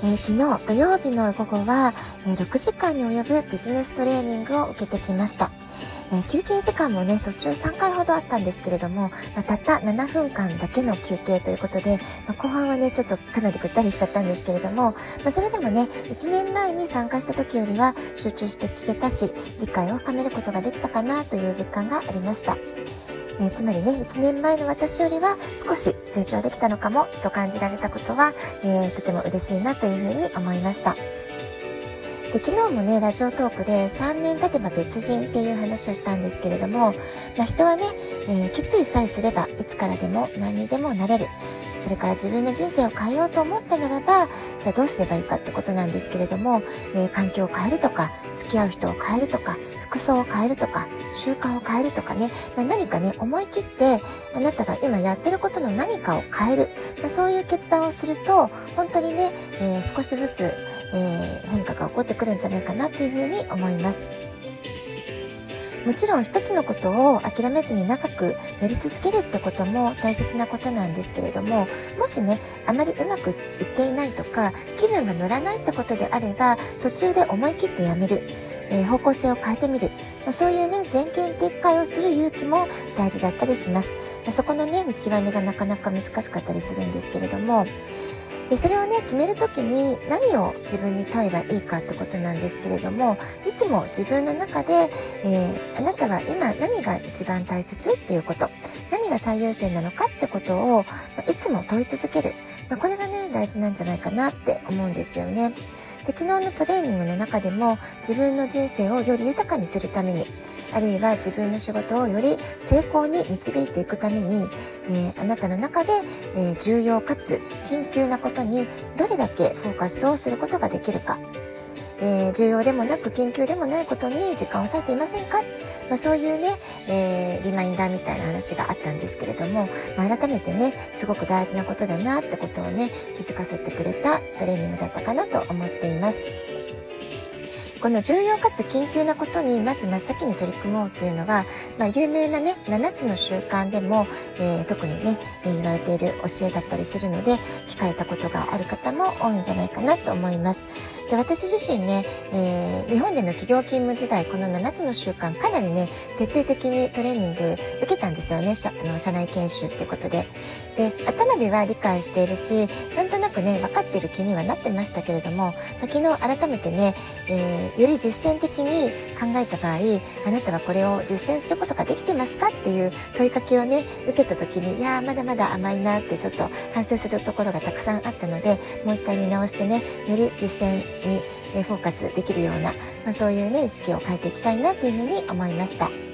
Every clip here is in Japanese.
えー、昨日土曜日の午後は、えー、6時間に及ぶビジネストレーニングを受けてきました。え、休憩時間もね、途中3回ほどあったんですけれども、まあ、たった7分間だけの休憩ということで、まあ、後半はね、ちょっとかなりぐったりしちゃったんですけれども、まあ、それでもね、1年前に参加した時よりは集中して聞けたし、理解を深めることができたかなという実感がありました。えー、つまりね、1年前の私よりは少し成長できたのかもと感じられたことは、えー、とても嬉しいなというふうに思いました。で昨日もね、ラジオトークで3年経てば別人っていう話をしたんですけれども、まあ、人はね、えー、決意さえすればいつからでも何にでもなれる。それから自分の人生を変えようと思ったならば、じゃあどうすればいいかってことなんですけれども、えー、環境を変えるとか、付き合う人を変えるとか、服装を変えるとか、習慣を変えるとかね、何かね、思い切って、あなたが今やってることの何かを変える、ま、そういう決断をすると、本当にね、えー、少しずつ、えー、変化が起こってくるんじゃないかなっていうふうに思います。もちろん一つのことを諦めずに長くやり続けるってことも大切なことなんですけれども、もしね、あまりうまくいっていないとか、気分が乗らないってことであれば、途中で思い切ってやめる。えー、方向性を変えてみる。まあ、そういうね、全権撤回をする勇気も大事だったりします。まあ、そこのね、見極めがなかなか難しかったりするんですけれども、でそれをね決める時に何を自分に問えばいいかってことなんですけれどもいつも自分の中で、えー、あなたは今何が一番大切っていうこと何が最優先なのかってことをまいつも問い続ける、まあ、これがね大事なんじゃないかなって思うんですよね。で昨日のトレーニングの中でも自分の人生をより豊かにするためにあるいは自分の仕事をより成功に導いていくために、えー、あなたの中で、えー、重要かつ緊急なことにどれだけフォーカスをすることができるか、えー、重要でもなく緊急でもないことに時間を割いていませんか、まあ、そういうね、えリマインダーみたいな話があったんですけれども、まあ、改めてねすごく大事なことだなってことをね気づかせてくれたトレーニングだったかなと思っています。この重要かつ緊急なことにまず真っ先に取り組もうというのは、まあ、有名なね7つの習慣でも、えー、特にね、え、言われている教えだったりするので聞かれたことがある方も多いんじゃないかなと思います。で私自身ね、えー、日本での企業勤務時代この7つの習慣かなりね徹底的にトレーニング受けたんですよね社あの社内研修っていうことで。で頭では理解しているしななくね分かってる気にはなってましたけれども、まあ、昨日改めてね、えー、より実践的に考えた場合あなたはこれを実践することができてますかっていう問いかけをね受けた時にいやーまだまだ甘いなってちょっと反省するところがたくさんあったのでもう一回見直してねより実践にフォーカスできるような、まあ、そういうね意識を変えていきたいなというふうに思いました。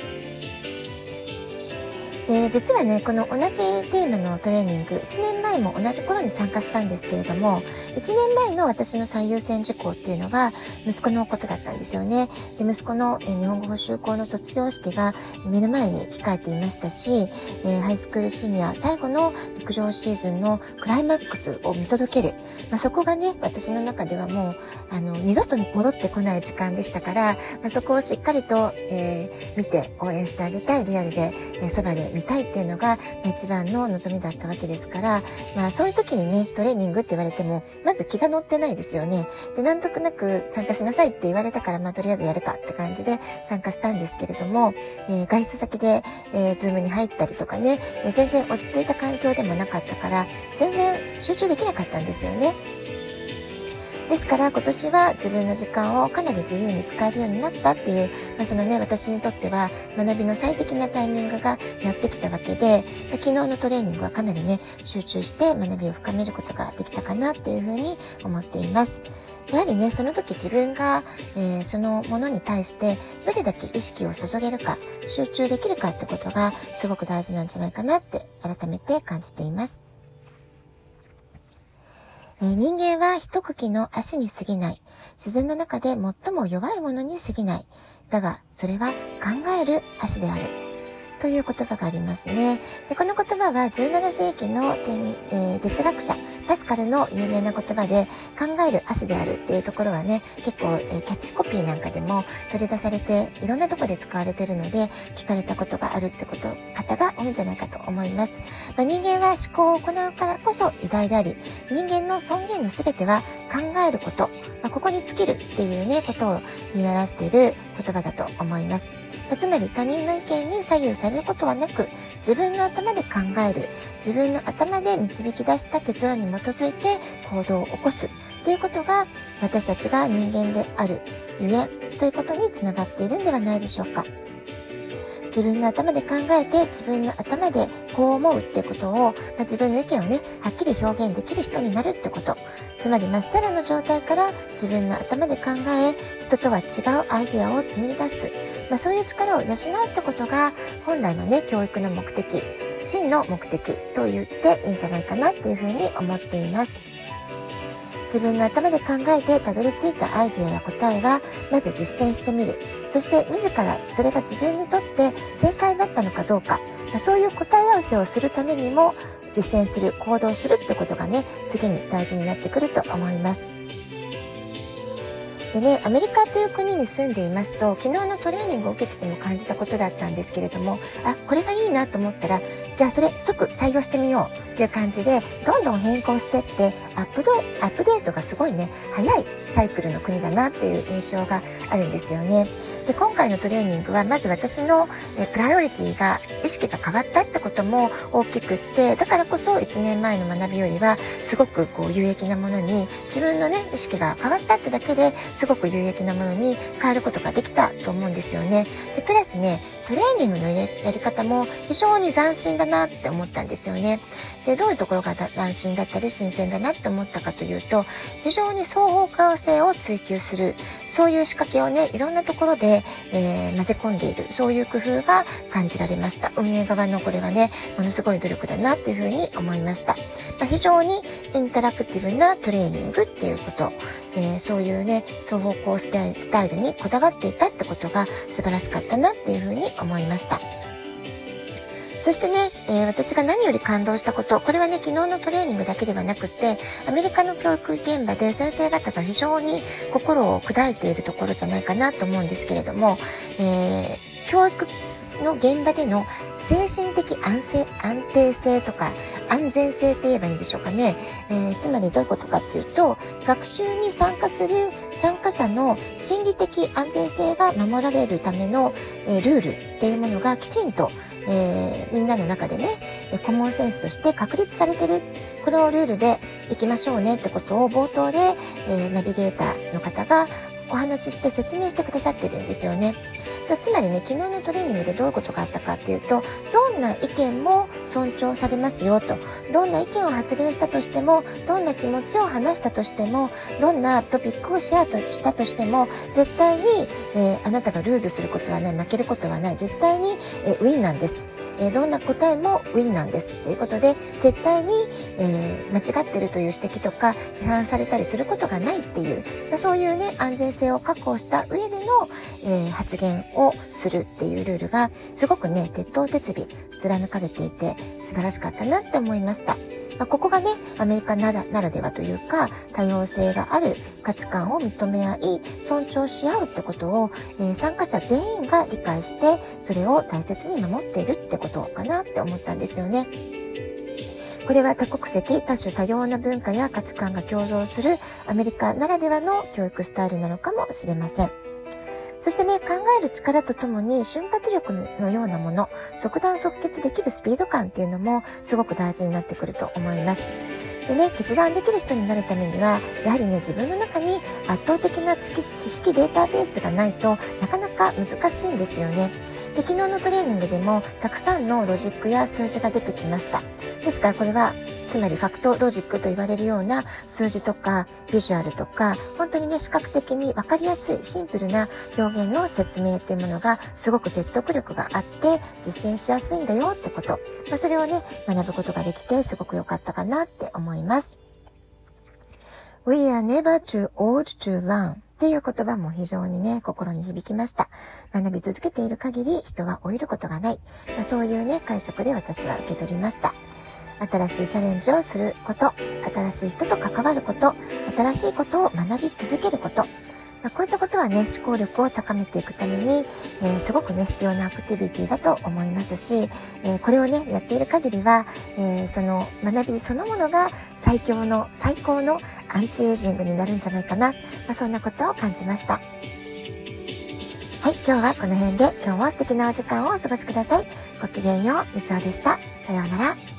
で実はねこの同じテーマのトレーニング1年前も同じ頃に参加したんですけれども1年前の私の最優先事項っていうのは息子のことだったんですよね。で息子の、え日本語補習校の卒業式が目の前に控えていましたし、えー、ハイスクールシニア最後の陸上シーズンのクライマックスを見届ける、まあ、そこがね私の中ではもうあの二度と戻ってこない時間でしたから、まあ、そこをしっかりと、えー、見て応援してあげたいリアルで、え、そばで見たいっていうのが一番の望みだったわけですから、まあそういう時にね、トレーニングって言われても、まず気が乗ってないですよね。で、なんとなく参加しなさいって言われたから、まあとりあえずやるかって感じで参加したんですけれども、えー、外出先で、えー、ズームに入ったりとかね、えー、全然落ち着いた環境でもなかったから、全然集中できなかったんですよね。ですから今年は自分の時間をかなり自由に使えるようになったっていう、まあ、そのね、私にとっては学びの最適なタイミングがやってきたわけで、昨日のトレーニングはかなりね、集中して学びを深めることができたかなっていうふうに思っています。やはりね、その時自分が、えー、そのものに対してどれだけ意識を注げるか、集中できるかってことがすごく大事なんじゃないかなって改めて感じています。え、人間は一茎の足に過ぎない。自然の中で最も弱いものに過ぎない。だが、それは考える足である。という言葉がありますね。でこの言葉は17世紀の、えー、哲学者、パスカルの有名な言葉で、考える足であるっていうところはね、結構、えー、キャッチコピーなんかでも取り出されて、いろんなとこで使われてるので、聞かれたことがあるってこと、方が多いんじゃないかと思います。まあ、人間は思考を行うからこそ偉大であり、人間の尊厳の全ては考えること、まあ、ここに尽きるっていうね、ことを言い表している言葉だと思います。つまり他人の意見に左右されることはなく、自分の頭で考える、自分の頭で導き出した結論に基づいて行動を起こすということが私たちが人間であるゆえということにつながっているんではないでしょうか。自分の頭で考えて自分の頭でこう思うってことを、まあ、自分の意見をね、はっきり表現できる人になるってこと。つまりまっさらの状態から自分の頭で考え、人とは違うアイデアを紡ぎ出す。まあ、そういう力を養うってことが本来のね、教育の目的、真の目的と言っていいんじゃないかなっていうふうに思っています。自分の頭で考えてたどり着いたアイデアや答えは、まず実践してみる。そして自らそれが自分にとって正解だったのかどうか、そういう答え合わせをするためにも、実践する、行動するってことがね、次に大事になってくると思います。でね、アメリカという国に住んでいますと、昨日のトレーニングを受けてても感じたことだったんですけれども、あ、これがいいなと思ったら、じゃあそれ即採用してみようっていう感じで、どんどん変更してって、アップド、アップデートがすごいね、早いサイクルの国だなっていう印象があるんですよね。で、今回のトレーニングは、まず私のえプライオリティが、意識が変わったってことも大きくって、だからこそ1年前の学びよりは、すごくこう有益なものに、自分のね、意識が変わったってだけですごく有益なものに変えることができたと思うんですよね。で、プラスね、トレーニングのやり方も非常に斬新だなって思ったんですよね。で、どういうところが斬新だったり新鮮だなって思ったかというと、非常に双方向性を追求する、そういう仕掛けをね、いろんなところで、えー、混ぜ込んでいる、そういう工夫が感じられました。運営側のこれはね、ものすごい努力だなっていうふうに思いました。まあ、非常にインタラクティブなトレーニングっていうこと、えー、そういうね、双方向スタイルにこだわっていたってことが素晴らしかったなっていうふうに思いました。そしてね、えー、私が何より感動したこと、これはね、昨日のトレーニングだけではなくて、アメリカの教育現場で先生方が非常に心を砕いているところじゃないかなと思うんですけれども、えー、教育の現場での精神的安静安定性とか安全性って言えばいいんでしょうかね、えー、つまりどういうことかっていうと学習に参加する参加者の心理的安全性が守られるための、えー、ルールっていうものがきちんとえー、みんなの中でね、コモンセンスとして確立されてる、これをルールでいきましょうねってことを冒頭で、えー、ナビゲーターの方がお話しして説明してくださってるんですよね。つまりね、昨日のトレーニングでどういうことがあったかっていうと、どんな意見も尊重されますよと。どんな意見を発言したとしても、どんな気持ちを話したとしても、どんなトピックをシェアとしたとしても、絶対に、えー、あなたがルーズすることはない、負けることはない、絶対に、えー、ウィンなんです。え、どんな答えもウィンなんです。ということで、絶対に、えー、間違ってるという指摘とか、批判されたりすることがないっていう、そういうね、安全性を確保した上での、えー、発言をするっていうルールが、すごくね、鉄頭鉄尾、貫かれていて、素晴らしかったなって思いました。まあ、ここがね、アメリカならならではというか、多様性がある価値観を認め合い、尊重し合うってことを、えー、参加者全員が理解して、それを大切に守っているってことかなって思ったんですよね。これは多国籍、多種多様な文化や価値観が共存するアメリカならではの教育スタイルなのかもしれません。そしてね、考える力とともに瞬発力のようなもの、即断即決できるスピード感っていうのもすごく大事になってくると思います。でね、決断できる人になるためには、やはりね、自分の中に圧倒的な知識データベースがないとなかなか難しいんですよね。で、昨日のトレーニングでもたくさんのロジックや数字が出てきました。ですからこれはつまりファクトロジックと言われるような数字とかビジュアルとか、本当にね、視覚的に分かりやすいシンプルな表現の説明っていうものがすごく説得力があって実践しやすいんだよってこと。まあ、それをね、学ぶことができてすごく良かったかなって思います。We are never too old to learn っていう言葉も非常にね、心に響きました。学び続けている限り人は老いることがない。まあ、そういうね、解釈で私は受け取りました。新しいチャレンジをすること、新しい人と関わること、新しいことを学び続けること、まあ、こういったことはね、思考力を高めていくために、えー、すごくね、必要なアクティビティだと思いますし、えー、これをね、やっている限りは、えー、その学びそのものが最強の、最高のアンチエイジングになるんじゃないかな、まあ、そんなことを感じました。はい、今日はこの辺で今日も素敵なお時間をお過ごしください。ごきげんよう、みちおでした。さようなら。